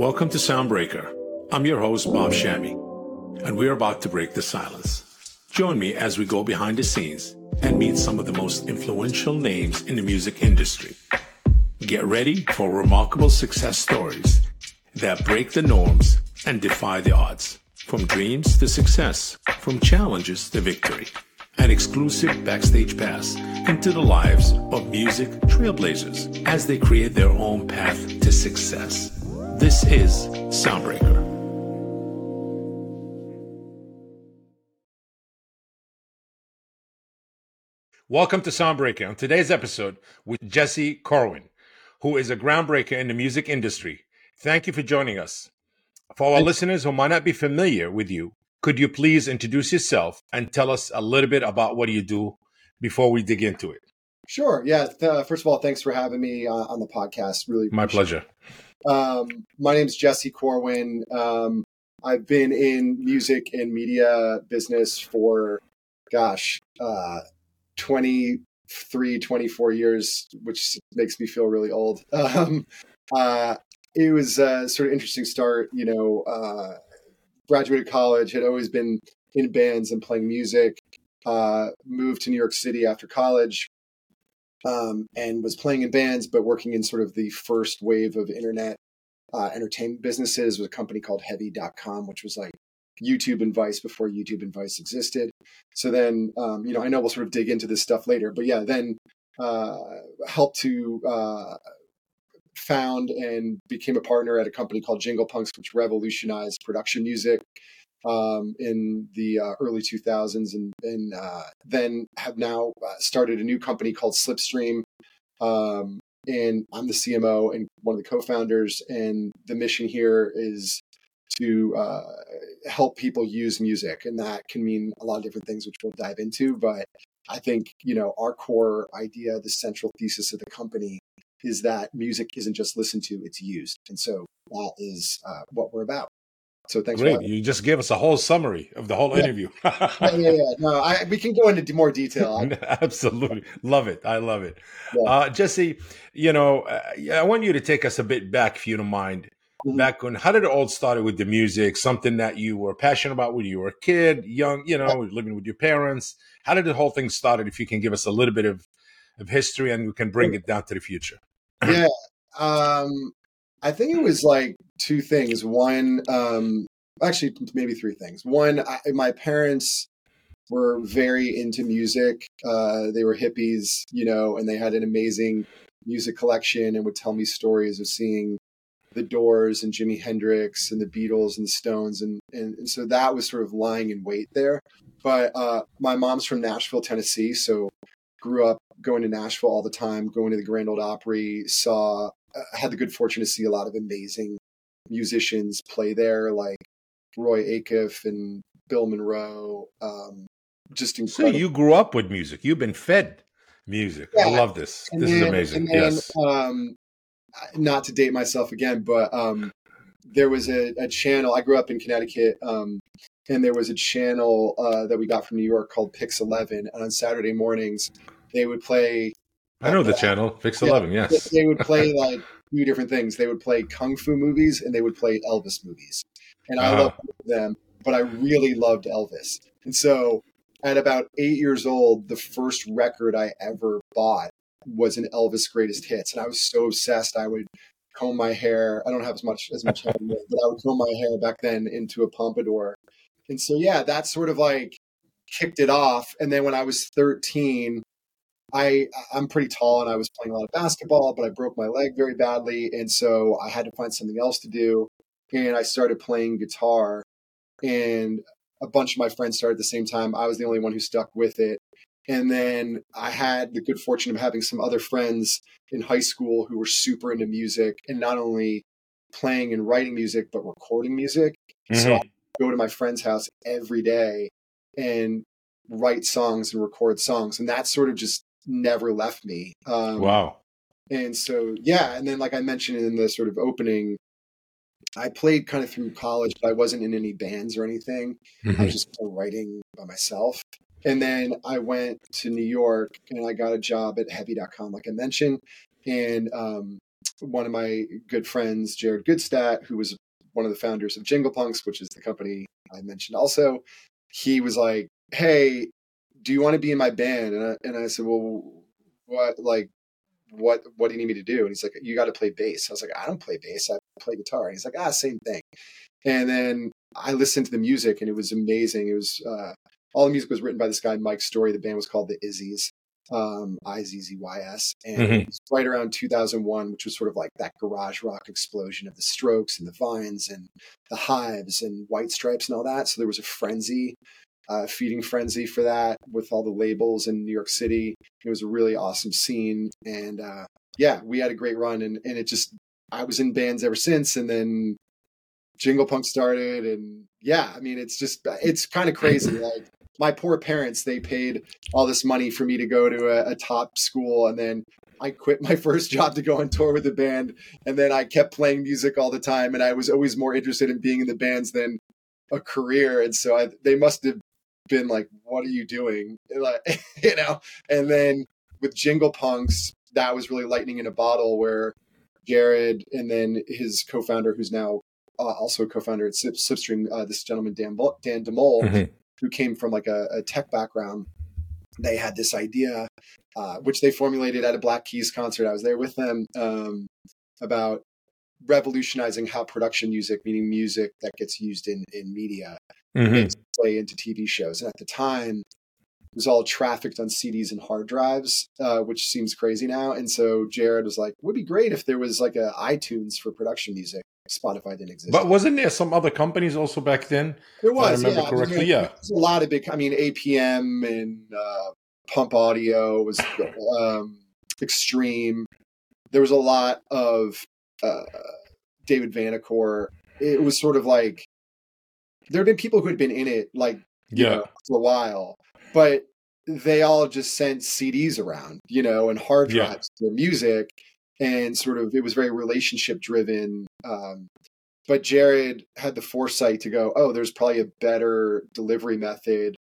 Welcome to Soundbreaker. I'm your host, Bob Shammy, and we're about to break the silence. Join me as we go behind the scenes and meet some of the most influential names in the music industry. Get ready for remarkable success stories that break the norms and defy the odds. From dreams to success, from challenges to victory. An exclusive backstage pass into the lives of music trailblazers as they create their own path to success. This is Soundbreaker. Welcome to Soundbreaker. On today's episode with Jesse Korwin, who is a groundbreaker in the music industry. Thank you for joining us. For our listeners who might not be familiar with you, could you please introduce yourself and tell us a little bit about what you do before we dig into it? Sure. Yeah. Uh, first of all, thanks for having me uh, on the podcast. Really, my pleasure. Um, my name is Jesse Korwin. Um, I've been in music and media business for, gosh, uh, 23, 24 years, which makes me feel really old. Um, uh, it was a sort of interesting start. You know, uh, graduated college, had always been in bands and playing music. Uh, moved to New York City after college, um, and was playing in bands, but working in sort of the first wave of internet uh, entertainment businesses with a company called Heavy.com, which was like YouTube and Vice before YouTube and Vice existed. So then, um, you know, I know we'll sort of dig into this stuff later, but yeah, then uh, helped to uh, found and became a partner at a company called Jingle Punks, which revolutionized production music um, in the uh, early 2000s, and, and uh, then have now uh, started a new company called Slipstream. Um, and I'm the CMO and one of the co-founders. And the mission here is to uh, help people use music, and that can mean a lot of different things, which we'll dive into. But I think you know our core idea, the central thesis of the company, is that music isn't just listened to, it's used. And so that is uh, what we're about. So thanks. Great. you just gave us a whole summary of the whole yeah. interview. yeah, yeah, yeah. No, I, we can go into more detail. Absolutely. Love it. I love it. Yeah. Uh, Jesse, you know, uh, I want you to take us a bit back, if you don't mind. Mm-hmm. Back when, how did it all start with the music? Something that you were passionate about when you were a kid, young, you know, living with your parents. How did the whole thing started? If you can give us a little bit of, of history and we can bring it down to the future yeah. Um, I think it was like two things. One, um, actually, maybe three things. One, I, my parents were very into music. Uh, they were hippies, you know, and they had an amazing music collection and would tell me stories of seeing the Doors and Jimi Hendrix and the Beatles and the Stones, and and, and so that was sort of lying in wait there. But uh, my mom's from Nashville, Tennessee, so grew up going to Nashville all the time, going to the Grand Ole Opry, saw, uh, had the good fortune to see a lot of amazing musicians play there, like Roy Acuff and Bill Monroe. Um, just incredible. So you grew up with music. You've been fed music. Yeah. I love this. And this then, is amazing. Then, yes. Um, not to date myself again, but um, there was a, a, channel. I grew up in Connecticut, um, and there was a channel uh, that we got from New York called Pix Eleven. And on Saturday mornings, they would play. I know the channel Pix Eleven. Yeah, yes, they would play like two different things. They would play kung fu movies and they would play Elvis movies, and I uh loved them. But I really loved Elvis, and so at about eight years old, the first record I ever bought was an Elvis Greatest Hits, and I was so obsessed. I would comb my hair. I don't have as much as much hair, but I would comb my hair back then into a pompadour. And so yeah, that sort of like kicked it off. And then when I was 13, I I'm pretty tall and I was playing a lot of basketball, but I broke my leg very badly, and so I had to find something else to do. And I started playing guitar, and a bunch of my friends started at the same time. I was the only one who stuck with it. And then I had the good fortune of having some other friends in high school who were super into music and not only playing and writing music, but recording music. Mm-hmm. So I go to my friend's house every day and write songs and record songs. And that sort of just never left me. Um, wow. And so, yeah. And then, like I mentioned in the sort of opening, I played kind of through college, but I wasn't in any bands or anything. Mm-hmm. I was just writing by myself. And then I went to New York and I got a job at heavy.com, like I mentioned. And um, one of my good friends, Jared Gutstadt, who was one of the founders of Jingle Punks, which is the company I mentioned also, he was like, Hey, do you want to be in my band? And I, and I said, Well, what, like, what, what do you need me to do? And he's like, You got to play bass. I was like, I don't play bass. I play guitar. And he's like, Ah, same thing. And then I listened to the music and it was amazing. It was, uh, all the music was written by this guy, Mike Story. The band was called the Izzy's um, I Z Z Y S, and mm-hmm. right around 2001, which was sort of like that garage rock explosion of the Strokes and the Vines and the Hives and White Stripes and all that. So there was a frenzy, uh, feeding frenzy for that with all the labels in New York City. It was a really awesome scene, and uh, yeah, we had a great run, and and it just I was in bands ever since, and then Jingle Punk started, and yeah, I mean, it's just it's kind of crazy, like my poor parents they paid all this money for me to go to a, a, top school and then i quit my first job to go on tour with the band. And then i kept playing music all the time and i was always more interested in being in the bands than a career. And so I, they must have been like what are you doing? Like you know? And then with jingle punks that was really lightning in a bottle where jared and then his co-founder who's now uh, also a co-founder at Sip, Slipstream, uh, this gentleman Dan, Dan Demole, mm-hmm. who came from like a, a tech background, they had this idea, uh, which they formulated at a Black Keys concert. I was there with them um, about revolutionizing how production music, meaning music that gets used in in media, mm-hmm. play into TV shows. And at the time, it was all trafficked on CDs and hard drives, uh, which seems crazy now. And so Jared was like, "Would be great if there was like a iTunes for production music." Spotify didn't exist. But wasn't there some other companies also back then? There was, I remember yeah. correctly. Yeah, a lot of big. I mean, APM and uh, Pump Audio was um, extreme. There was a lot of uh, David Vanacore. It was sort of like there have been people who had been in it, like yeah, know, for a while, but they all just sent CDs around, you know, and hard drives yeah. for music and sort of it was very relationship driven. Um, but Jared had the foresight to go, oh, there's probably a better delivery method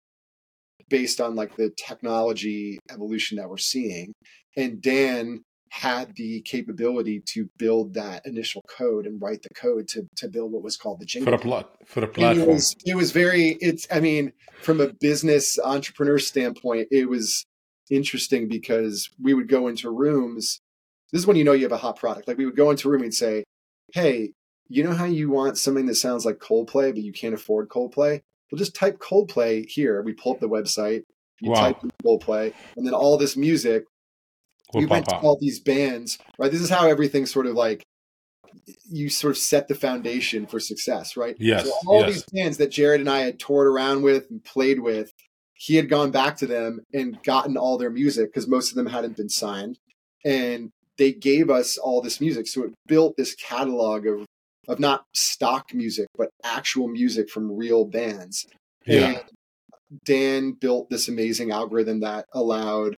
based on like the technology evolution that we're seeing. And Dan had the capability to build that initial code and write the code to to build what was called the jingle for a plot for a platform. It was, it was very it's I mean from a business entrepreneur standpoint it was interesting because we would go into rooms this is when you know you have a hot product. Like we would go into a room and say, "Hey, you know how you want something that sounds like Coldplay, but you can't afford Coldplay? Well, just type Coldplay here. We pull up the website. You wow. type Coldplay, and then all this music. We went to all these bands, right? This is how everything sort of like you sort of set the foundation for success, right? Yes. So all yes. these bands that Jared and I had toured around with and played with, he had gone back to them and gotten all their music because most of them hadn't been signed. And they gave us all this music. So it built this catalog of of not stock music, but actual music from real bands. Yeah. And Dan built this amazing algorithm that allowed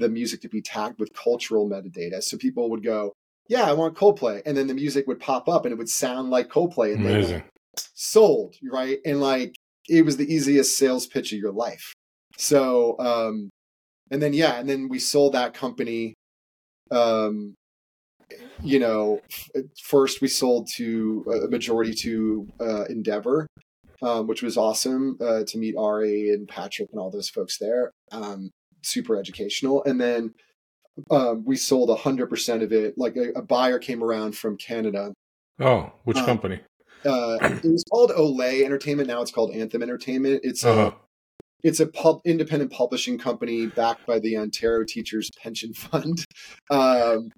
the music to be tagged with cultural metadata. So people would go, Yeah, I want Coldplay. And then the music would pop up and it would sound like Coldplay. And Amazing. sold, right? And like it was the easiest sales pitch of your life. So um and then yeah, and then we sold that company um, you know, first we sold to a majority to uh, Endeavor, um, which was awesome uh, to meet Ari and Patrick and all those folks there. Um, super educational. And then um, we sold 100% of it. Like a, a, buyer came around from Canada. Oh, which um, company? Uh, it was called Ole Entertainment. Now it's called Anthem Entertainment. It's uh-huh. a it's a pub, independent publishing company backed by the Ontario Teachers Pension Fund, um,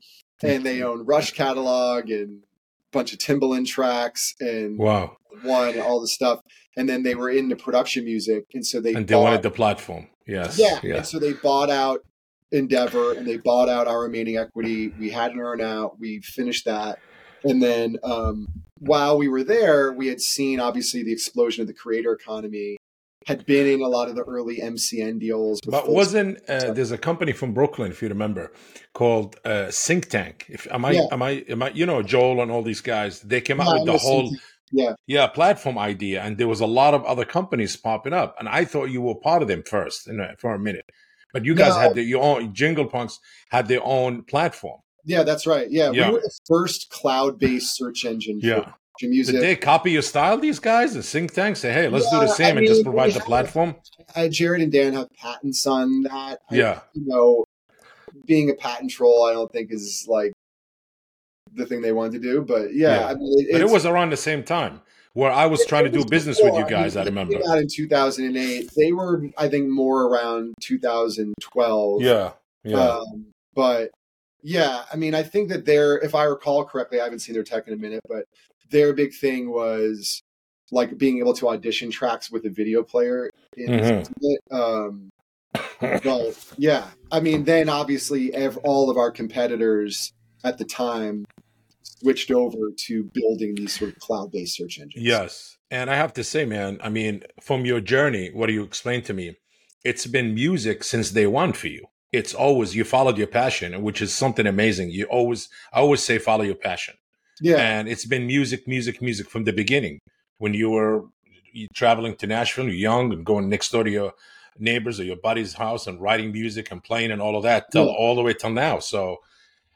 and they own Rush catalog and a bunch of Timbaland tracks and wow, one all the stuff. And then they were into production music, and so they and they bought, wanted the platform. Yes, yeah, yeah. And so they bought out Endeavor and they bought out our remaining equity. We had an earn out. We finished that. And then um, while we were there, we had seen obviously the explosion of the creator economy had been in a lot of the early MCN deals. But wasn't uh, there's a company from Brooklyn, if you remember, called uh, Think Tank? If am I yeah. am I am I you know Joel and all these guys? They came out with the whole yeah yeah platform idea, and there was a lot of other companies popping up, and I thought you were part of them first in a, for a minute, but you guys no. had the, your own Jingle Punks had their own platform. Yeah, that's right. Yeah, yeah. we were the first cloud-based search engine. Yeah. Music. Did they copy your style, these guys? The think tank say, "Hey, let's yeah, do the same I mean, and just provide the platform." I, Jared and Dan have patents on that. Yeah, you know, being a patent troll, I don't think is like the thing they wanted to do. But yeah, yeah. I mean, it, but it was around the same time where I was trying to do business before. with you guys. I, mean, I remember out in 2008. They were, I think, more around 2012. Yeah, yeah. Um, but yeah, I mean, I think that their, if I recall correctly, I haven't seen their tech in a minute, but their big thing was like being able to audition tracks with a video player. Mm-hmm. Um, but yeah, I mean, then obviously ev- all of our competitors at the time switched over to building these sort of cloud-based search engines. Yes, and I have to say, man, I mean, from your journey, what do you explain to me? It's been music since day one for you. It's always you followed your passion, which is something amazing. You always, I always say, follow your passion. Yeah, and it's been music, music, music from the beginning. When you were traveling to Nashville, you're young and going next door to your neighbors or your buddy's house and writing music and playing and all of that till yeah. all the way till now. So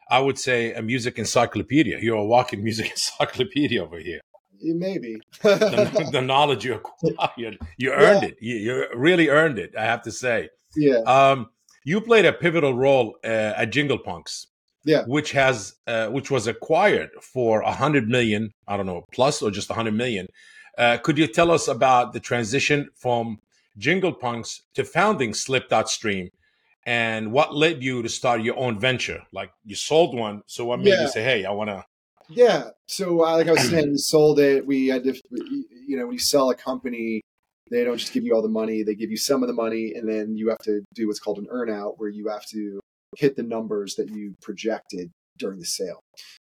I would say a music encyclopedia. You're a walking music encyclopedia over here. Maybe the, the, knowledge you acquired, you earned yeah. it. You, you, really earned it. I have to say. Yeah. Um, you played a pivotal role uh, at Jingle Punks. Yeah. Which has uh, which was acquired for a hundred million. I don't know plus or just a hundred million. Uh, could you tell us about the transition from Jingle Punks to founding Slip.Stream and what led you to start your own venture? Like you sold one, so what made yeah. you say, "Hey, I want to"? Yeah. So, uh, like I was saying, we sold it. We had to, you know, when you sell a company, they don't just give you all the money; they give you some of the money, and then you have to do what's called an earnout, where you have to hit the numbers that you projected during the sale.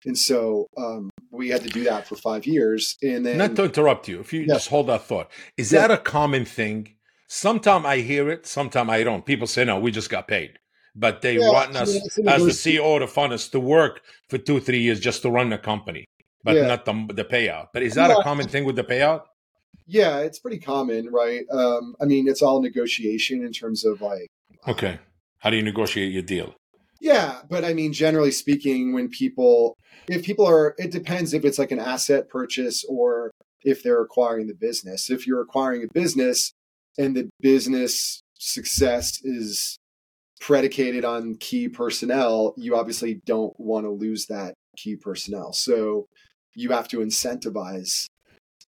And so um, we had to do that for five years. And then, not to interrupt you, if you yeah. just hold that thought, is yeah. that a common thing? Sometimes I hear it, sometimes I don't. People say, no, we just got paid. But they yeah, want us as the CEO to fund us to work for two, three years just to run the company, but yeah. not the, the payout. But is that a common thing with the payout? Yeah, it's pretty common, right? Um, I mean, it's all negotiation in terms of like. Okay. How do you negotiate your deal? Yeah, but I mean, generally speaking, when people, if people are, it depends if it's like an asset purchase or if they're acquiring the business. If you're acquiring a business, and the business success is predicated on key personnel, you obviously don't want to lose that key personnel. So you have to incentivize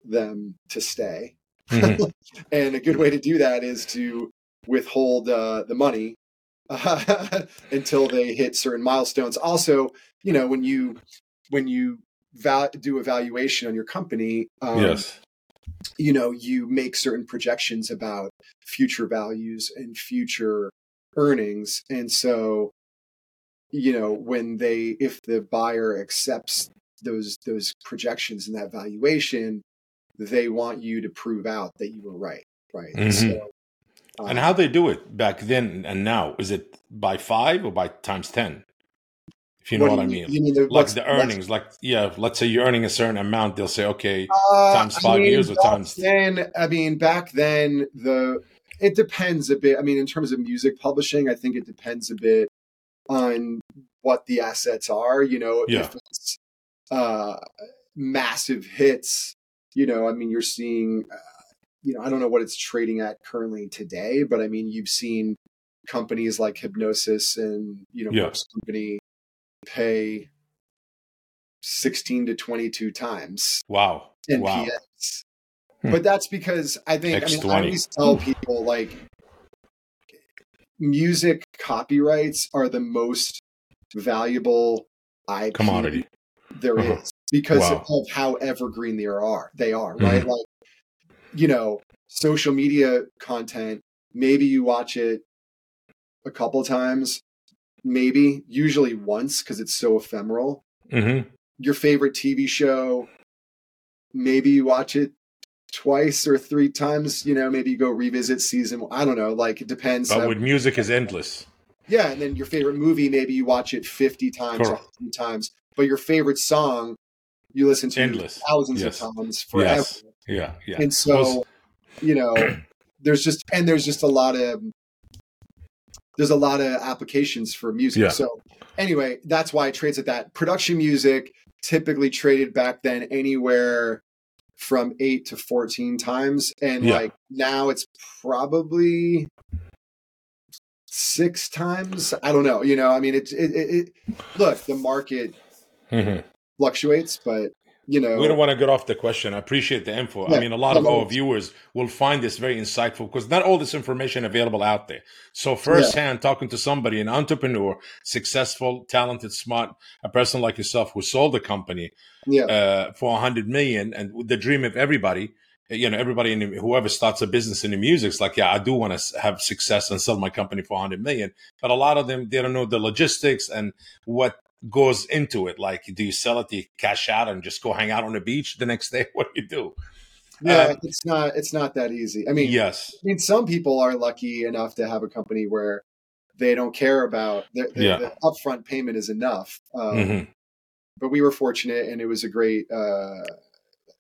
them to stay. Mm-hmm. and a good way to do that is to withhold uh, the money uh, until they hit certain milestones. Also, you know, when you when you val- do evaluation on your company, um, yes, you know you make certain projections about future values and future earnings. And so you know when they if the buyer accepts those those projections and that valuation they want you to prove out that you were right right? Mm-hmm. so, um, and how they do it back then and now? Is it by five or by times 10 if you know what, what I mean. You mean the, like the earnings, like yeah, let's say you're earning a certain amount, they'll say, okay, uh, times five I mean, years or times. Then I mean, back then the it depends a bit. I mean, in terms of music publishing, I think it depends a bit on what the assets are. You know, yeah. if it's uh, massive hits, you know, I mean, you're seeing. Uh, you know, I don't know what it's trading at currently today, but I mean, you've seen companies like Hipgnosis and you know, yeah. Company pay 16 to 22 times. Wow. NPS. Wow. Hmm. But that's because I think I, mean, I always tell people like music copyrights are the most valuable IP commodity there uh-huh. is because wow. of how evergreen they are. They are right, mm-hmm. like you know, social media content. Maybe you watch it a couple times, maybe usually once because it's so ephemeral. Mm-hmm. Your favorite TV show, maybe you watch it twice or three times. You know, maybe you go revisit season. I don't know. Like it depends. But with music is endless. Yeah, and then your favorite movie, maybe you watch it fifty times or times. But your favorite song, you listen to endless thousands yes. of times forever. Yes. Yeah, yeah. And so, you know, there's just and there's just a lot of there's a lot of applications for music. Yeah. So anyway, that's why it trades at that. Production music typically traded back then anywhere from eight to 14 times. And Yeah. like now it's probably six times. I don't know. You know, I mean, it's, it, it, it, look, the market Mhm. fluctuates, but you know, We don't want to get off the question. I appreciate the info. I mean, a lot of our viewers will find this very insightful because not all this information available out there. So firsthand, talking to somebody, an entrepreneur, successful, talented, smart, a person like yourself who sold a company yeah, uh, for hundred million, and the dream of everybody, you know, everybody in the, whoever starts a business in the music is like, yeah, I do want to have success and sell my company for hundred million. But a lot of them, they don't know the logistics and what goes into it. Like, do you sell it, do you cash out and just go hang out on the beach the next day? What do you do? yeah, um, it's not, it's not that easy. I mean, yes. I mean, some people are lucky enough to have a company where they don't care about the, the, Yeah. the upfront payment is enough. Um, Mhm. But we were fortunate, and it was a great, uh,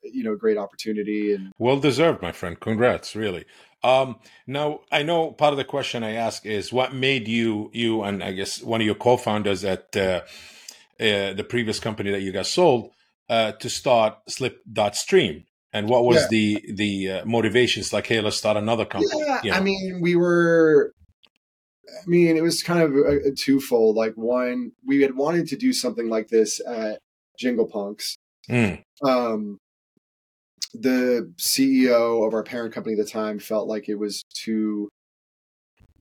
you know, great opportunity. And Well deserved, my friend. Congrats, really. Um, now, I know part of the question I ask is what made you, you, and I guess one of your co-founders at uh, uh, the previous company that you guys sold, uh, to start Slip.Stream, and what was Yeah. the the uh, motivations? Like, hey, let's start another company. yeah, you know? I mean, we were. I mean, it was kind of a, a twofold. Like one, we had wanted to do something like this at Jingle Punks. Mm, um, the CEO of our parent company at the time felt like it was too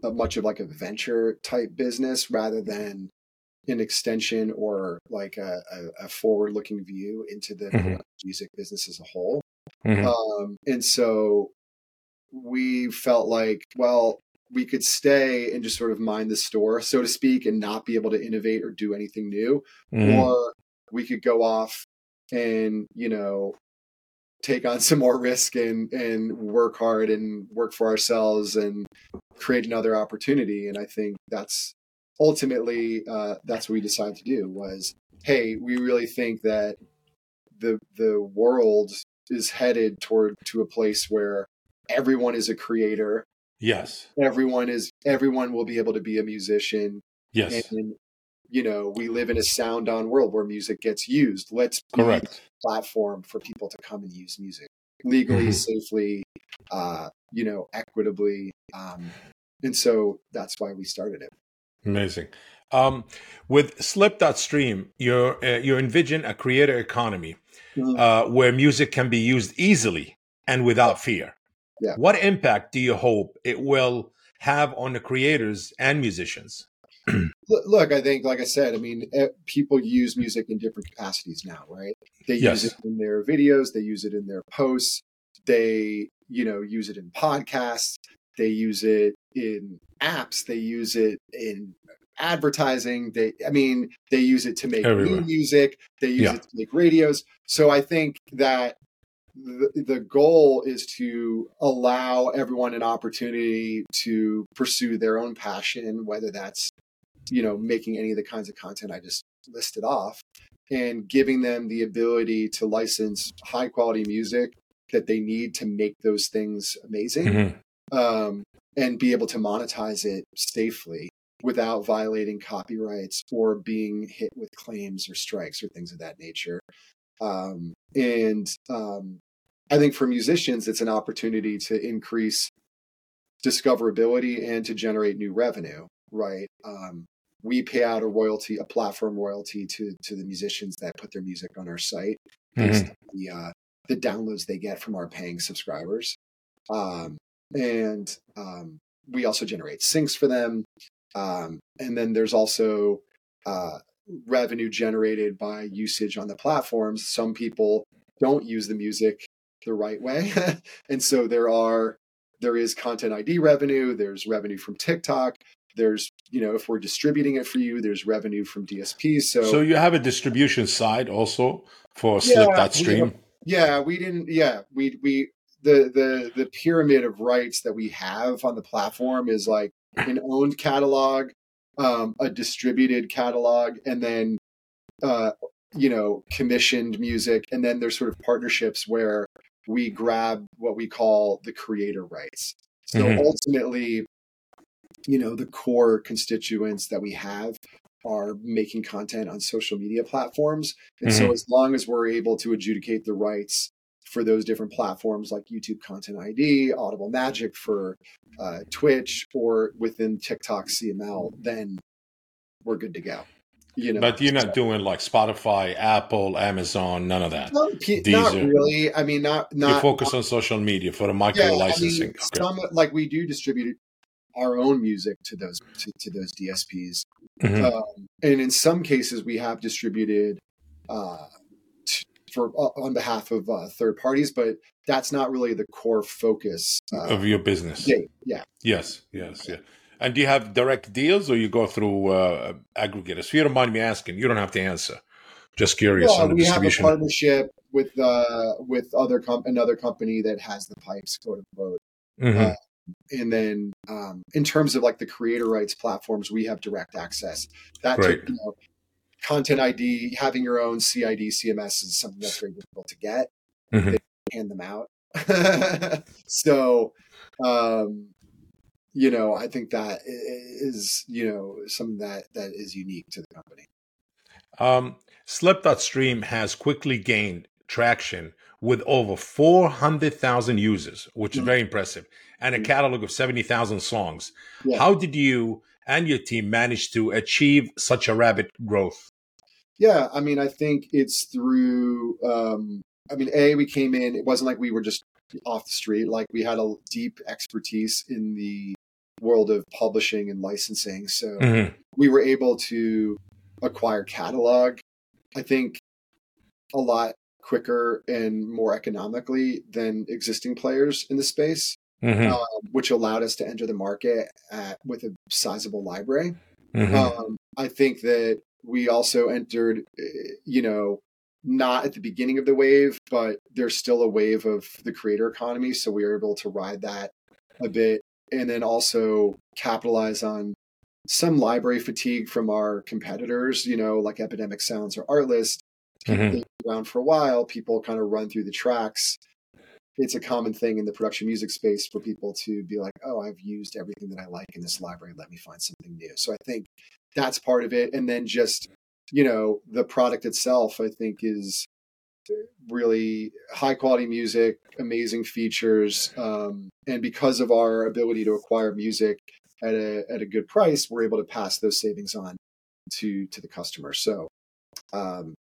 uh, much of like a venture type business rather than an extension or like a, a, a forward looking view into the Mhm. music business as a whole. mhm. Um, and so we felt like, well, we could stay and just sort of mind the store, so to speak, and not be able to innovate or do anything new Mhm. or we could go off and you know take on some more risk and and work hard and work for ourselves and create another opportunity and i think that's ultimately uh, that's what we decided to do was hey we really think that the the world is headed toward to a place where everyone is a creator. Yes, everyone is everyone will be able to be a musician. Yes, and you know we live in a sound on world where music gets used. Let's correct. a platform for people to come and use music legally Mhm. safely uh you know equitably um and so that's why we started it Amazing. Um, with Slip.Stream, you're uh, you envision a creator economy Mhm. uh, where music can be used easily and without fear. Yeah. What impact do you hope it will have on the creators and musicians? Look- i think like i said i mean people use music in different capacities now right they Yes. use it in their videos they use it in their posts they you know use it in podcasts they use it in apps they use it in advertising they i mean they use it to make new music they use Yeah. it to make radios so i think that the, the goal is to allow everyone an opportunity to pursue their own passion whether that's you know making any of the kinds of content i just listed off and giving them the ability to license high quality music that they need to make those things amazing Mhm. um, and be able to monetize it safely without violating copyrights or being hit with claims or strikes or things of that nature. Um, and um, I think for musicians, it's an opportunity to increase discoverability and to generate new revenue. Right? Um, we pay out a royalty, a platform royalty to to the musicians that put their music on our site based Mhm. on the uh, the downloads they get from our paying subscribers. Um, and um, we also generate syncs for them. Um, and then there's also uh, revenue generated by usage on the platforms. Some people don't use the music the right way, and so there are there is content ID revenue. There's revenue from TikTok. There's you know if we're distributing it for you, there's revenue from DSPs. So, So you have a distribution side also for Yeah, Slip.Stream. yeah, we didn't. Yeah, we we the the the pyramid of rights that we have on the platform is like an owned catalog, um, a distributed catalog, and then uh, you know commissioned music, and then there's sort of partnerships where we grab what we call the creator rights. So Mhm. ultimately, you know the core constituents that we have are making content on social media platforms and mm-hmm. so as long as we're able to adjudicate the rights for those different platforms like youtube content id audible magic for uh, twitch or within tiktok cml then we're good to go you know? But you're not doing like spotify apple amazon none of that. Not, not are, really. I mean not not you focus on social media for the micro yeah, licensing I mean, okay. some, like we do distribute our own music to those to, to those dsps mm-hmm. um, and in some cases we have distributed uh, for uh, on behalf of uh, third parties but that's not really the core focus uh, of your business yeah yeah yes yes yeah and do you have direct deals or you go through uh, aggregators? If you don't mind me asking, you don't have to answer. Just curious. Well, we have a partnership with uh, with other com- another company that has the pipes, quote unquote. Mm-hmm. Uh, and then um, in terms of like the creator rights platforms, we have direct access. That took, you know, content ID, having your own CID CMS is something that's very difficult to get. Mm-hmm. They hand them out. so um, you know, I think that is, you know, something that that is unique to the company. Um, Slip.Stream has quickly gained traction with over 400,000 users, which is mm-hmm. very impressive, and a mm-hmm. catalog of 70,000 songs. Yeah. How did you and your team manage to achieve such a rapid growth? Yeah, I mean, I think it's through, um, I mean, A, we came in, it wasn't like we were just off the street. Like we had a deep expertise in the world of publishing and licensing. So mm-hmm. we were able to acquire catalog, I think, a lot quicker and more economically than existing players in the space, mm-hmm. um, which allowed us to enter the market at, with a sizable library. Mm-hmm. Um, I think that we also entered, eh, you know, not at the beginning of the wave, but there's still a wave of the creator economy. So we were able to ride that a bit and then also capitalize on some library fatigue from our competitors, you know, like Epidemic Sounds or Artlist. Mm-hmm. around for a while, people kind of run through the tracks. It's a common thing in the production music space for people to be like, oh, I've used everything that I like in this library. Let me find something new. So I think that's part of it. And then just, you know, the product itself, I think, is really high quality music, amazing features, um, and because of our ability to acquire music at a at a good price, we're able to pass those savings on to to the customer. So, um,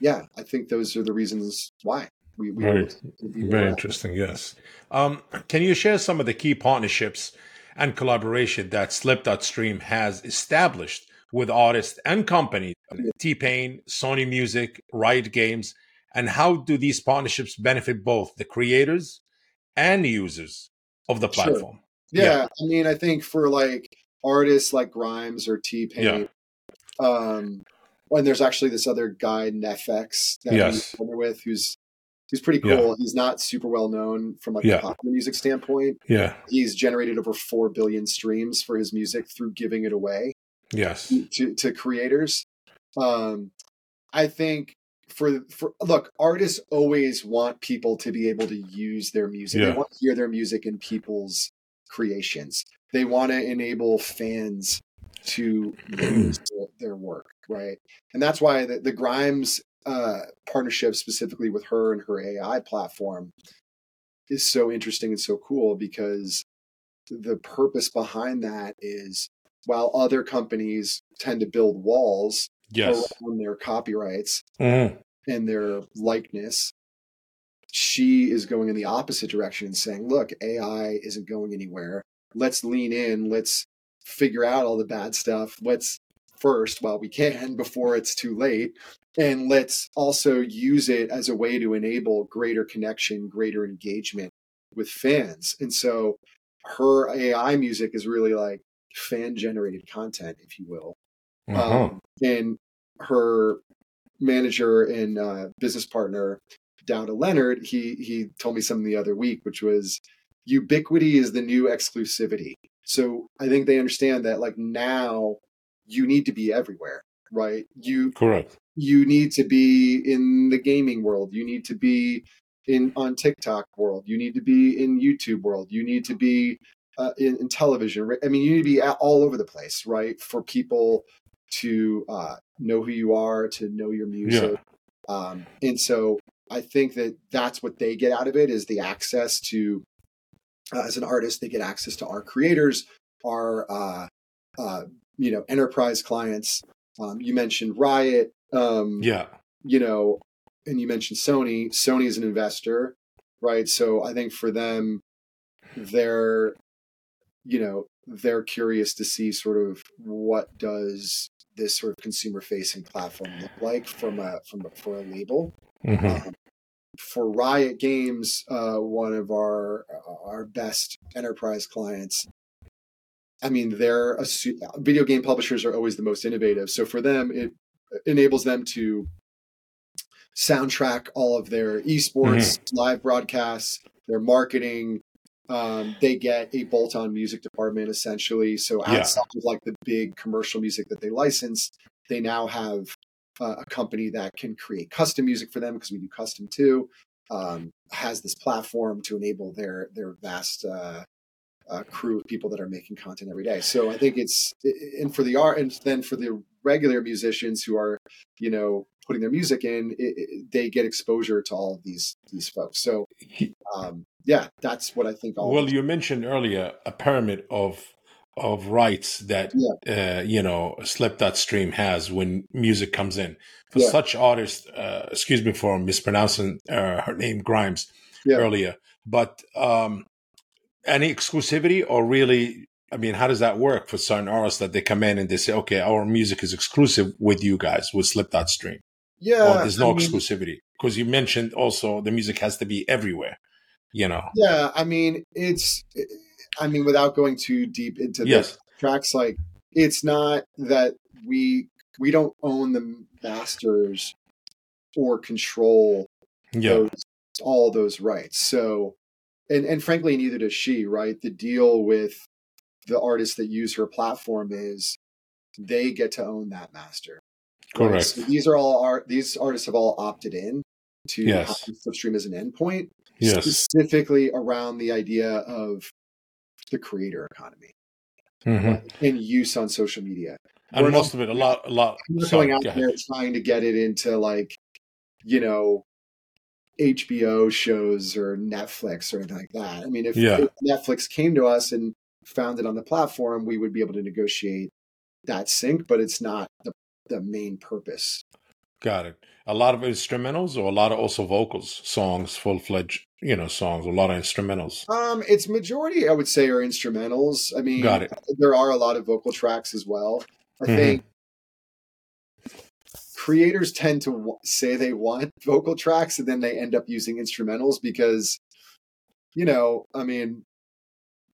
yeah, I think those are the reasons why. We, we very, very interesting. Yes. Um, can you share some of the key partnerships and collaboration that Slip.Stream has established with artists and companies? T Pain, Sony Music, Riot Games, and how do these partnerships benefit both the creators and users of the platform? Sure. Yeah, yeah, I mean, I think for like artists like Grimes or T Pain, yeah. um, and there's actually this other guy NEFFEX, that yes. we with who's who's pretty cool. Yeah. He's not super well known from like yeah. a popular music standpoint. Yeah, he's generated over four billion streams for his music through giving it away. Yes, to to creators. Um, I think for for look, artists always want people to be able to use their music. Yeah. They want to hear their music in people's creations. They want to enable fans to use their work, right? And that's why the, the Grimes uh, partnership, specifically with her and her AI platform, is so interesting and so cool because the purpose behind that is while other companies tend to build walls yes. around their copyrights mm-hmm. and their likeness. She is going in the opposite direction and saying, look, AI isn't going anywhere. Let's lean in. Let's figure out all the bad stuff. Let's first while we can before it's too late. And let's also use it as a way to enable greater connection, greater engagement with fans. And so her AI music is really like fan generated content, if you will. Uh-huh. Um, and her manager and uh, business partner, Daouda Leonard, he he told me something the other week, which was ubiquity is the new exclusivity. So I think they understand that like now you need to be everywhere, right? You correct. You need to be in the gaming world. You need to be in on TikTok world. You need to be in YouTube world. You need to be uh, in, in, television. I mean, you need to be all over the place, right? For people to uh, know who you are, to know your music. Yeah. Um, and so I think that that's what they get out of it is the access to, uh, as an artist, they get access to our creators, our, uh, uh, you know, enterprise clients. Um, you mentioned Riot. Um, yeah. You know, and you mentioned Sony. Sony is an investor, right? So I think for them, they're, you know, they're curious to see sort of what does this sort of consumer facing platform look like from a from a, for a label. Mm-hmm. Um, for Riot Games, uh, one of our our best enterprise clients. I mean, they're a video game publishers are always the most innovative. So for them, it enables them to soundtrack all of their esports mm-hmm. live broadcasts, their marketing. Um, they get a bolt-on music department essentially. So outside yeah. of like the big commercial music that they license, they now have uh, a company that can create custom music for them because we do custom too. Um, has this platform to enable their their vast uh, uh, crew of people that are making content every day. So I think it's and for the art and then for the regular musicians who are you know putting their music in, it, it, they get exposure to all of these these folks. So um, yeah, that's what I think. well, you mentioned earlier a pyramid of of rights that yeah. uh, you know Slipdot Stream has when music comes in. For yeah. such artists, uh, excuse me for mispronouncing uh, her name Grimes yeah. earlier, but um, any exclusivity or really I mean, how does that work for certain artists that they come in and they say, okay, our music is exclusive with you guys with Slipdot Stream? Yeah. Or there's no I exclusivity because you mentioned also the music has to be everywhere, you know? Yeah. I mean, it's, I mean, without going too deep into yes. the tracks, like it's not that we, we don't own the masters or control yeah. those, all those rights. So, and, and frankly, neither does she, right? The deal with the artists that use her platform is they get to own that master. Correct. Right? So these are all art. These artists have all opted in to yes. Slipstream as an endpoint, yes. specifically around the idea of the creator economy mm-hmm. and use on social media. And We're most not, of it, a lot, a lot. going out there trying to get it into like, you know, HBO shows or Netflix or anything like that. I mean, if, yeah. if Netflix came to us and found it on the platform, we would be able to negotiate that sync, but it's not the, the main purpose. Got it. A lot of instrumentals or a lot of also vocals, songs, full fledged, you know, songs, a lot of instrumentals. Um, it's majority, I would say, are instrumentals. I mean, Got it. there are a lot of vocal tracks as well. I mm-hmm. think creators tend to w- say they want vocal tracks and then they end up using instrumentals because, you know, I mean,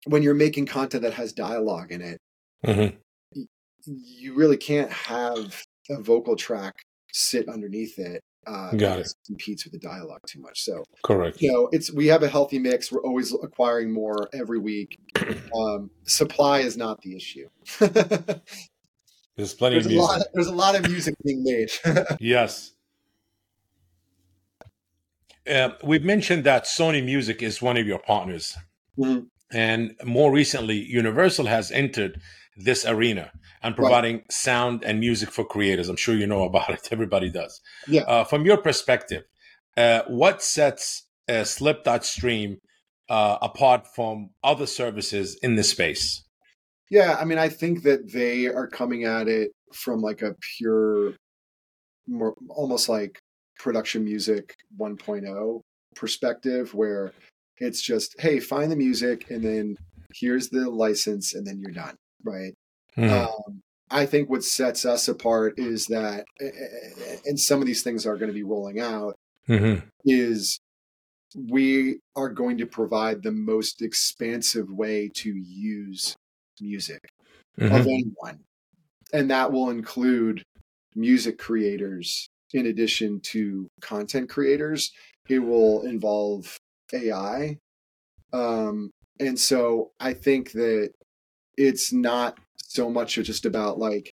when you're making content that has dialogue in it, mm-hmm. y- you really can't have a vocal track sit underneath it. Uh, Got it. Competes with the dialogue too much. So correct. You know, it's we have a healthy mix. We're always acquiring more every week. Um, supply is not the issue. there's plenty there's of music. A lot, there's a lot of music being made. yes. Uh, we've mentioned that Sony Music is one of your partners. Mm-hmm. And more recently, Universal has entered this arena and providing right. sound and music for creators. I'm sure you know about it. Everybody does. Yeah. Uh, from your perspective, uh, what sets uh, Slipdot Stream uh, apart from other services in this space? Yeah, I mean, I think that they are coming at it from like a pure, more almost like production music 1.0 perspective, where it's just, hey, find the music and then here's the license and then you're done, right? Mm-hmm. Um, I think what sets us apart is that, and some of these things are going to be rolling out, mm-hmm. is we are going to provide the most expansive way to use music mm-hmm. of anyone. And that will include music creators in addition to content creators. It will involve AI. Um, and so I think that it's not so much just about like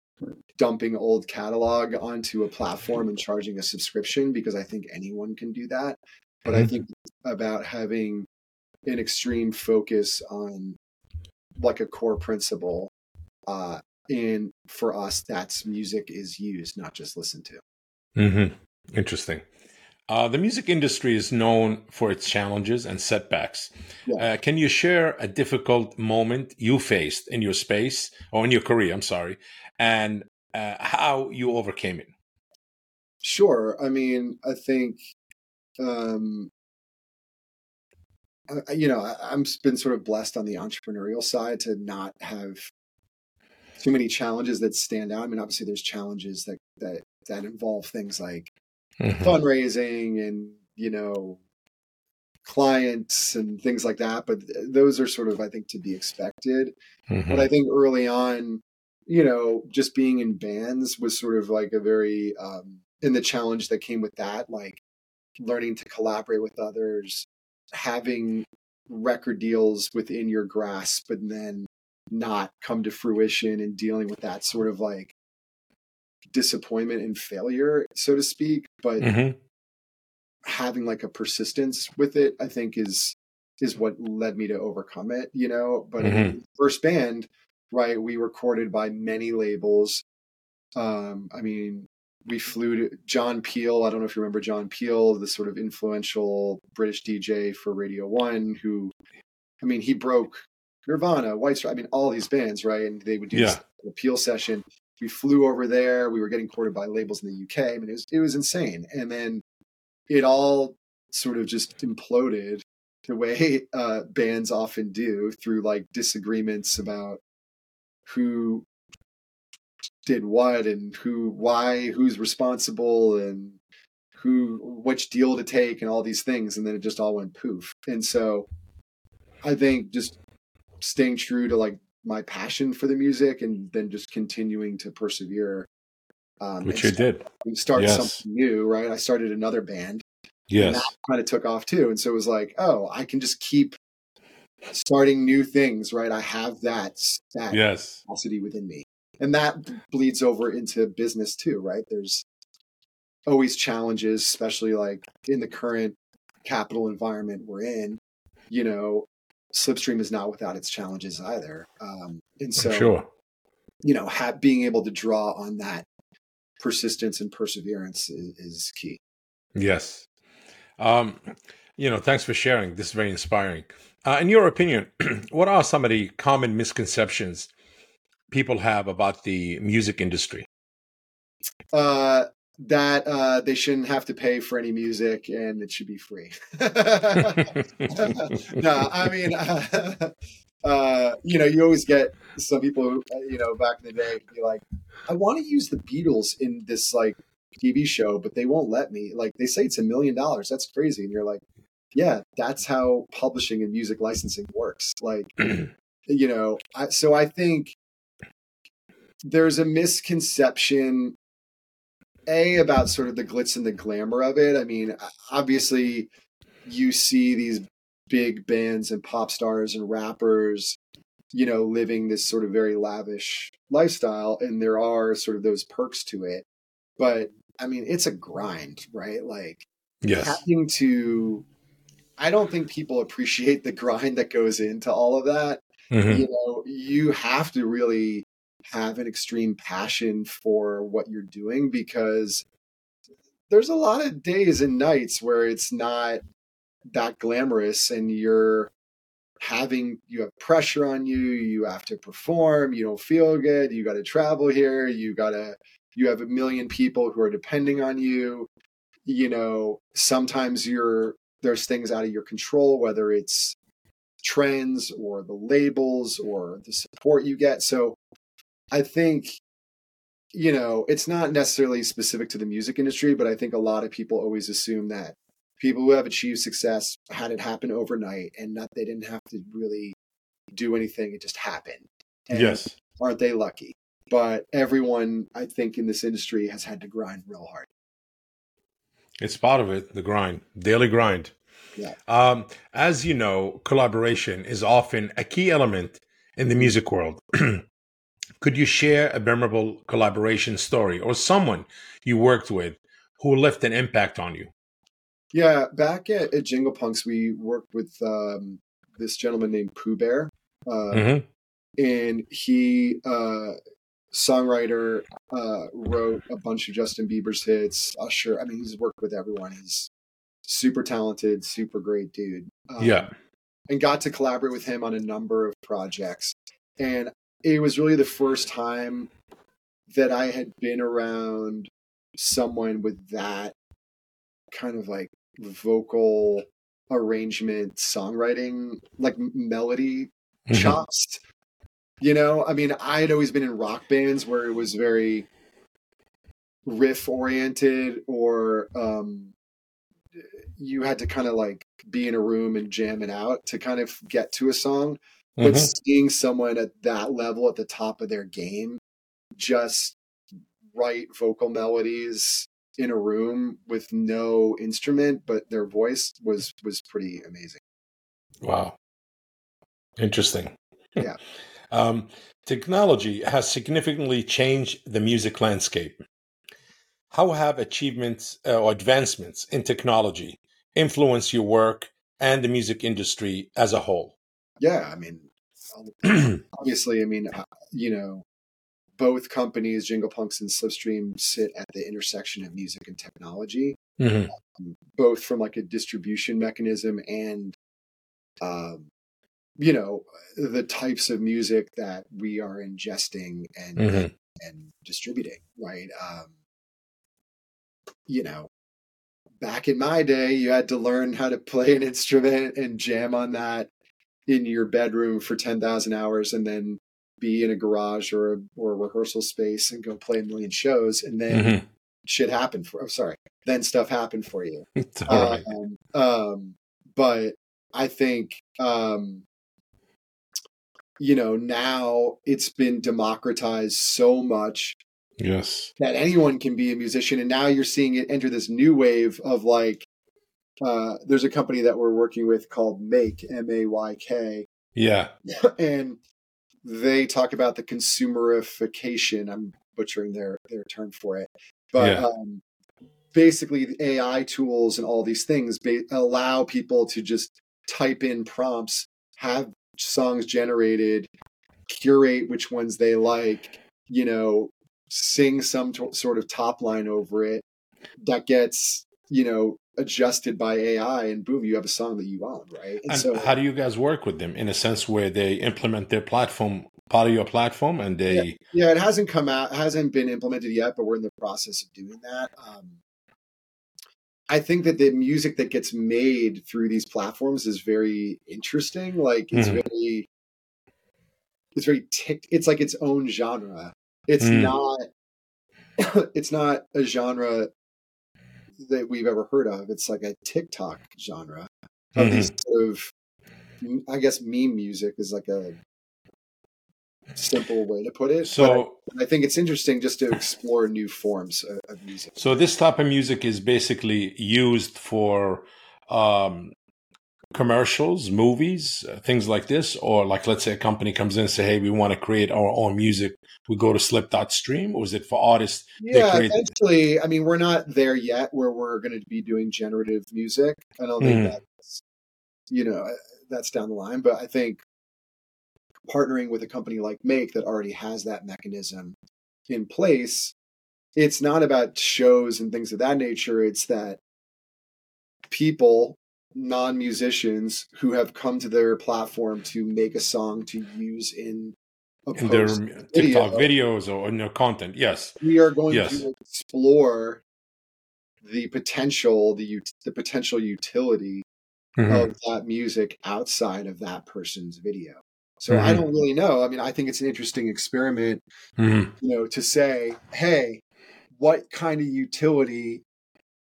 dumping old catalog onto a platform and charging a subscription because I think anyone can do that. But mm-hmm. I think about having an extreme focus on like a core principle. Uh, and for us, that's music is used, not just listened to. Mm-hmm. Interesting. Uh, the music industry is known for its challenges and setbacks. Yeah. Uh, can you share a difficult moment you faced in your space or in your career? I'm sorry, and uh, how you overcame it? Sure. I mean, I think, um, I, you know, I, I'm been sort of blessed on the entrepreneurial side to not have too many challenges that stand out. I mean, obviously, there's challenges that that that involve things like mm-hmm. fundraising and you know clients and things like that but those are sort of i think to be expected mm-hmm. but i think early on you know just being in bands was sort of like a very um in the challenge that came with that like learning to collaborate with others having record deals within your grasp and then not come to fruition and dealing with that sort of like disappointment and failure, so to speak. But mm-hmm. having like a persistence with it, I think is is what led me to overcome it, you know. But mm-hmm. first band, right, we recorded by many labels. Um, I mean, we flew to John Peel. I don't know if you remember John Peel, the sort of influential British DJ for Radio One, who, I mean, he broke Nirvana, White Stripes. I mean, all these bands, right? And they would do yeah. a Peel session we flew over there. We were getting courted by labels in the UK. I mean, it was it was insane. And then it all sort of just imploded the way uh, bands often do through like disagreements about who did what and who why who's responsible and who which deal to take and all these things and then it just all went poof and so i think just staying true to like my passion for the music and then just continuing to persevere. Um, Which you did. Start yes. something new, right? I started another band. Yes. that kind of took off too. And so it was like, oh, I can just keep starting new things, right? I have that, that yes. capacity within me. And that bleeds over into business too, right? There's always challenges, especially like in the current capital environment we're in. You know, Slip.stream is not without its challenges either. Um, and so, sure. you know, ha- being able to draw on that persistence and perseverance is, is key. Yes. Um, you know, thanks for sharing. This is very inspiring. Uh, in your opinion, what are some of the common misconceptions people have about the music industry? Uh, that uh, they shouldn't have to pay for any music and it should be free. no, I mean, uh, uh, you know, you always get some people, you know, back in the day, be like, I want to use the Beatles in this like TV show, but they won't let me. Like, they say it's a million dollars. That's crazy. And you're like, yeah, that's how publishing and music licensing works. Like, you know, I, so I think there's a misconception a about sort of the glitz and the glamour of it. I mean, obviously, you see these big bands and pop stars and rappers, you know, living this sort of very lavish lifestyle, and there are sort of those perks to it. But I mean, it's a grind, right? Like, yes. having to. I don't think people appreciate the grind that goes into all of that. Mm-hmm. You know, you have to really have an extreme passion for what you're doing because there's a lot of days and nights where it's not that glamorous and you're having you have pressure on you you have to perform you don't feel good you got to travel here you got to you have a million people who are depending on you. You know sometimes you're there's things out of your control whether it's trends or the labels or the support you get. So I think, you know, it's not necessarily specific to the music industry, but I think a lot of people always assume that people who have achieved success had it happen overnight and that they didn't have to really do anything. It just happened. And yes. Aren't they lucky? But everyone, I think, in this industry has had to grind real hard. It's part of it, the grind, daily grind. Yeah. Um, as you know, collaboration is often a key element in the music world. Could you share a memorable collaboration story or someone you worked with who left an impact on you? Yeah, back at, at Jingle Punks, we worked with um, this gentleman named Pooh Bear. Uh, mm-hmm. and he uh, songwriter uh, wrote a bunch of Justin Bieber's hits. Usher. I mean, he's worked with everyone. He's super talented, super great dude. Um, yeah, and got to collaborate with him on a number of projects. And it was really the first time that I had been around someone with that kind of like vocal arrangement, songwriting, like melody mm-hmm. chops. You know, I mean, I had always been in rock bands where it was very riff oriented or um you had to kind of like be in a room and jam it out to kind of get to a song. But mm-hmm. seeing someone at that level at the top of their game just write vocal melodies in a room with no instrument but their voice was was pretty amazing. Wow. Interesting. Yeah. um, technology has significantly changed the music landscape. How have achievements uh, or advancements in technology influenced your work and the music industry as a whole? Yeah, I mean, obviously, I mean, uh, you know, both companies, Jingle Punks and Slip.stream, sit at the intersection of music and technology, mm-hmm. um, both from like a distribution mechanism and, um, you know, the types of music that we are ingesting and mm-hmm. and distributing. Right. Um, you know, back in my day, you had to learn how to play an instrument and jam on that in your bedroom for 10,000 hours and then be in a garage or a, or a rehearsal space and go play a million shows and then mm-hmm. shit happened for, I'm sorry, then stuff happened for you. um, um, but I think, um, you know, now it's been democratized so much Yes. That anyone can be a musician. And now you're seeing it enter this new wave of like, uh, there's a company that we're working with called Mayk M A Y K. Yeah. And they talk about the consumerification. I'm butchering their, their term for it. But yeah. um, basically, the AI tools and all these things ba- allow people to just type in prompts, have songs generated, curate which ones they like, you know, sing some t- sort of top line over it that gets you know adjusted by AI, and boom, you have a song that you own, right? And, and so, how do you guys work with them in a sense where they implement their platform, part of your platform, and they? Yeah, yeah it hasn't come out, hasn't been implemented yet, but we're in the process of doing that. Um, I think that the music that gets made through these platforms is very interesting. Like it's mm-hmm. very, it's very ticked. It's like its own genre. It's mm. not it's not a genre that we've ever heard of. It's like a TikTok genre of mm-hmm. these sort of I guess meme music is like a simple way to put it. So I, I, think it's interesting just to explore new forms of, of, music. So this type of music is basically used for um, commercials, movies, uh, things like this, or like let's say a company comes in and say, "Hey, we want to create our own music." We go to Slip Slip.stream, or is it for artists? Yeah, create- essentially. I mean, we're not there yet where we're going to be doing generative music. I don't think mm. that's you know that's down the line, but I think partnering with a company like Mayk that already has that mechanism in place, it's not about shows and things of that nature. It's that people non musicians who have come to their platform to make a song to use in in their TikTok videos or in their content. Yes, we are going yes. to explore the potential, the the potential utility mm-hmm. of that music outside of that person's video. So mm-hmm. I don't really know. I mean, I think it's an interesting experiment, mm-hmm. you know, to say, hey, what kind of utility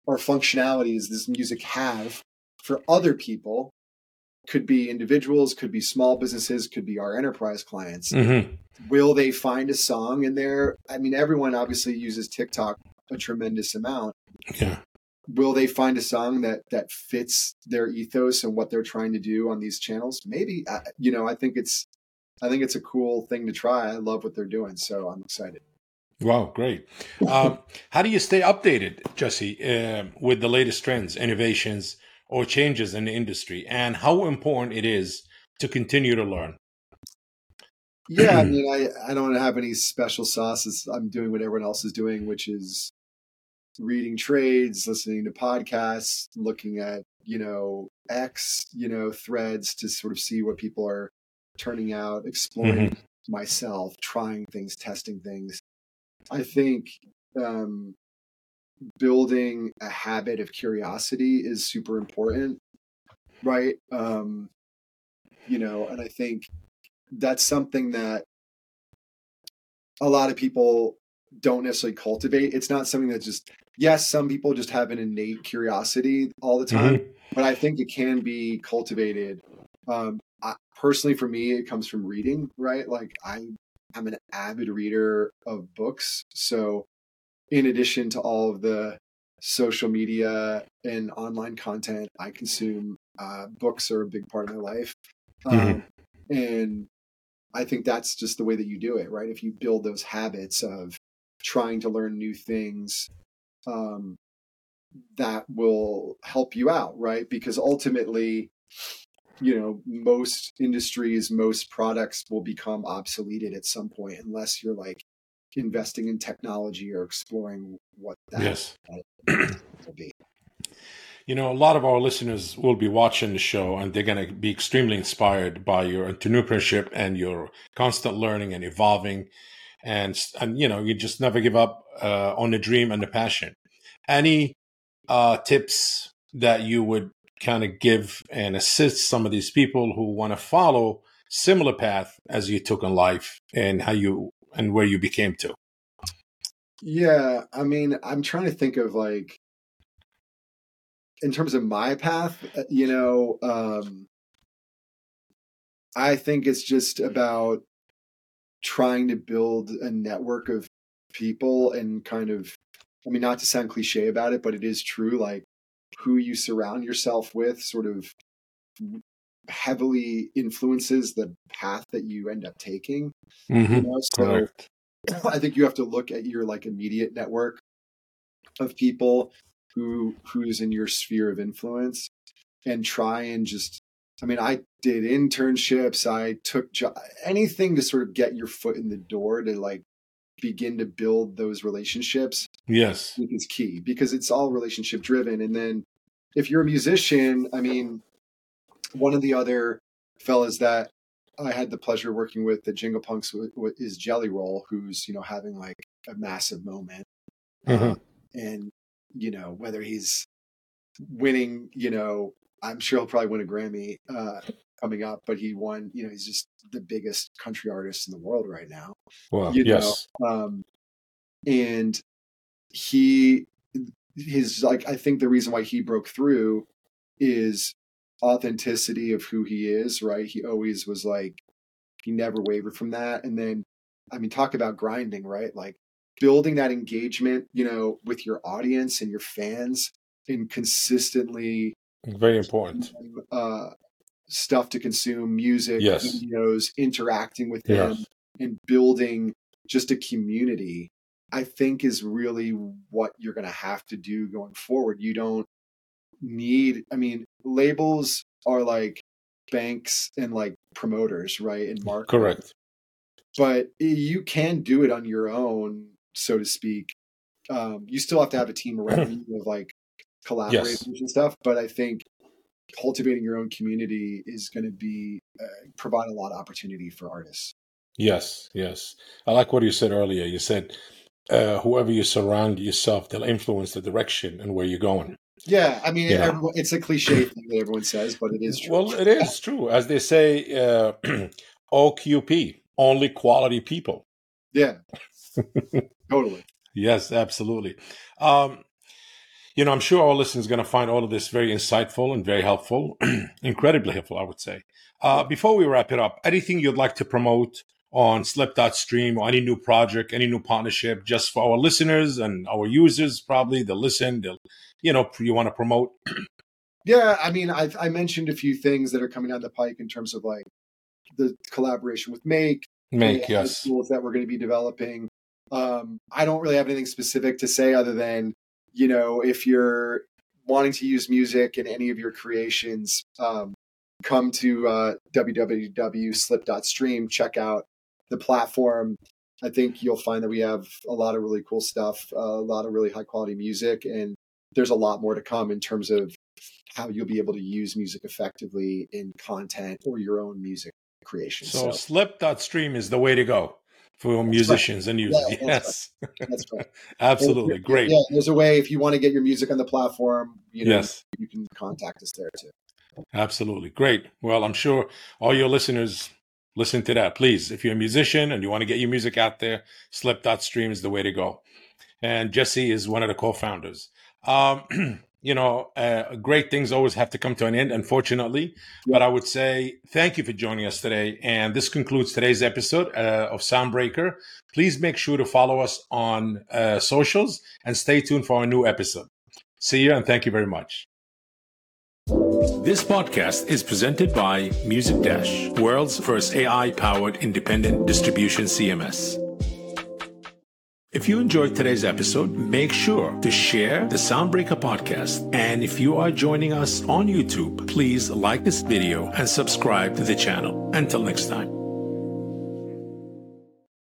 or functionality does this music have for other people could be individuals could be small businesses could be our enterprise clients. Mm-hmm. will they find a song in there? I mean everyone obviously uses tiktok a tremendous amount. Yeah. Will they find a song that that fits their ethos and what they're trying to do on these channels? Maybe. I, you know i think it's i think it's a cool thing to try. I love what they're doing so i'm excited. Wow, great. Um, how do you stay updated, Jesse, uh, with the latest trends, innovations, or changes in the industry and how important it is to continue to learn? yeah, I mean, I, I don't have any special sauces. I'm doing what everyone else is doing, which is reading trades, listening to podcasts, looking at, you know, X, you know, threads to sort of see what people are turning out, exploring mm-hmm. myself, trying things, testing things. I think um, building a habit of curiosity is super important, right? Um, you know, and I think that's something that a lot of people don't necessarily cultivate. It's not something that just yes, some people just have an innate curiosity all the time, mm-hmm. but I think it can be cultivated. Um, I, personally, for me, it comes from reading. Right, like I, I'm an avid reader of books. So, in addition to all of the social media and online content I consume, uh, books are a big part of my life. Mm-hmm. Um, and I think that's just the way that you do it, right? If you build those habits of trying to learn new things, um, that will help you out, right? Because ultimately, you know, most industries, most products will become obsoleted at some point unless you're like investing in technology or exploring what that yes. will be. You know, a lot of our listeners will be watching the show and they're going to be extremely inspired by your entrepreneurship and your constant learning and evolving. And, and you know, you just never give up uh, on the dream and the passion. Any uh, tips that you would kind of give and assist some of these people who want to follow similar path as you took in life and how you and where you became to? Yeah, I mean, I'm trying to think of like in terms of my path, uh, you know, um, I think it's just about trying to build a network of people and kind of, I mean, not to sound cliche about it, but it is true. Like who you surround yourself with sort of heavily influences the path that you end up taking. Mm-hmm. You know? So Correct. I think you have to look at your like immediate network of people who who's in your sphere of influence and try and just I mean, I did internships. I took jo- anything to sort of get your foot in the door to like begin to build those relationships. Yes, is key because it's all relationship driven. And then if you're a musician, I mean, one of the other fellas that I had the pleasure working with the Jingle Punks is Jelly Roll, who's you know having like a massive moment, mm-hmm. uh, and you know, whether he's winning, you know, I'm sure he'll probably win a Grammy uh, coming up, but he won, you know, he's just the biggest country artist in the world right now. Well, you yes. Know? Um, and he, his, like, I think the reason why he broke through is authenticity of who he is, right? He always was like, he never wavered from that. And then, I mean, talk about grinding, right? Like, building that engagement, you know, with your audience and your fans and consistently very important uh, stuff to consume, music, yes. videos, interacting with them yes. and building just a community, I think is really what you're going to have to do going forward. You don't need, I mean, labels are like banks and like promoters, right? And market. Correct. But you can do it on your own so to speak. Um, you still have to have a team around you of like collaborators yes. and stuff, but I think cultivating your own community is going to be uh, provide a lot of opportunity for artists. Yes, yes. I like what you said earlier. You said uh, whoever you surround yourself, they'll influence the direction and where you're going. Yeah, I mean, yeah. it's a cliche thing that everyone says, but it is true. Well, it is true. As they say, uh, OQP, only quality people. Yeah. Totally. Yes, absolutely. Um, you know, I'm sure our listeners are going to find all of this very insightful and very helpful, incredibly helpful, I would say. Uh, before we wrap it up, anything you'd like to promote on Slip.Stream or any new project, any new partnership, just for our listeners and our users, probably they'll listen, they'll, you know, you want to promote? yeah, I mean, I've, I mentioned a few things that are coming down the pike in terms of like the collaboration with Mayk, Mayk, yes, tools that we're going to be developing. Um, I don't really have anything specific to say other than, you know, if you're wanting to use music in any of your creations, um, come to uh, www.slip.stream, check out the platform, I think you'll find that we have a lot of really cool stuff, uh, a lot of really high quality music, and there's a lot more to come in terms of how you'll be able to use music effectively in content or your own music creation. So, so slip.stream is the way to go for musicians right. and users. Yeah, yes. Right. That's right. Absolutely. Great. Yeah, there's a way if you want to get your music on the platform, you know, yes. you can contact us there too. Absolutely. Great. Well, I'm sure all your listeners listen to that. Please, if you're a musician and you want to get your music out there, slip.stream is the way to go. And Jesse is one of the co-founders. Um, you know, uh, great things always have to come to an end, unfortunately. Yeah. But I would say thank you for joining us today. And this concludes today's episode uh, of Soundbreaker. Please make sure to follow us on uh, socials and stay tuned for our new episode. See you and thank you very much. This podcast is presented by Music Dash, world's first AI powered independent distribution CMS. If you enjoyed today's episode, make sure to share the Soundbreaker podcast. And if you are joining us on YouTube, please like this video and subscribe to the channel. Until next time.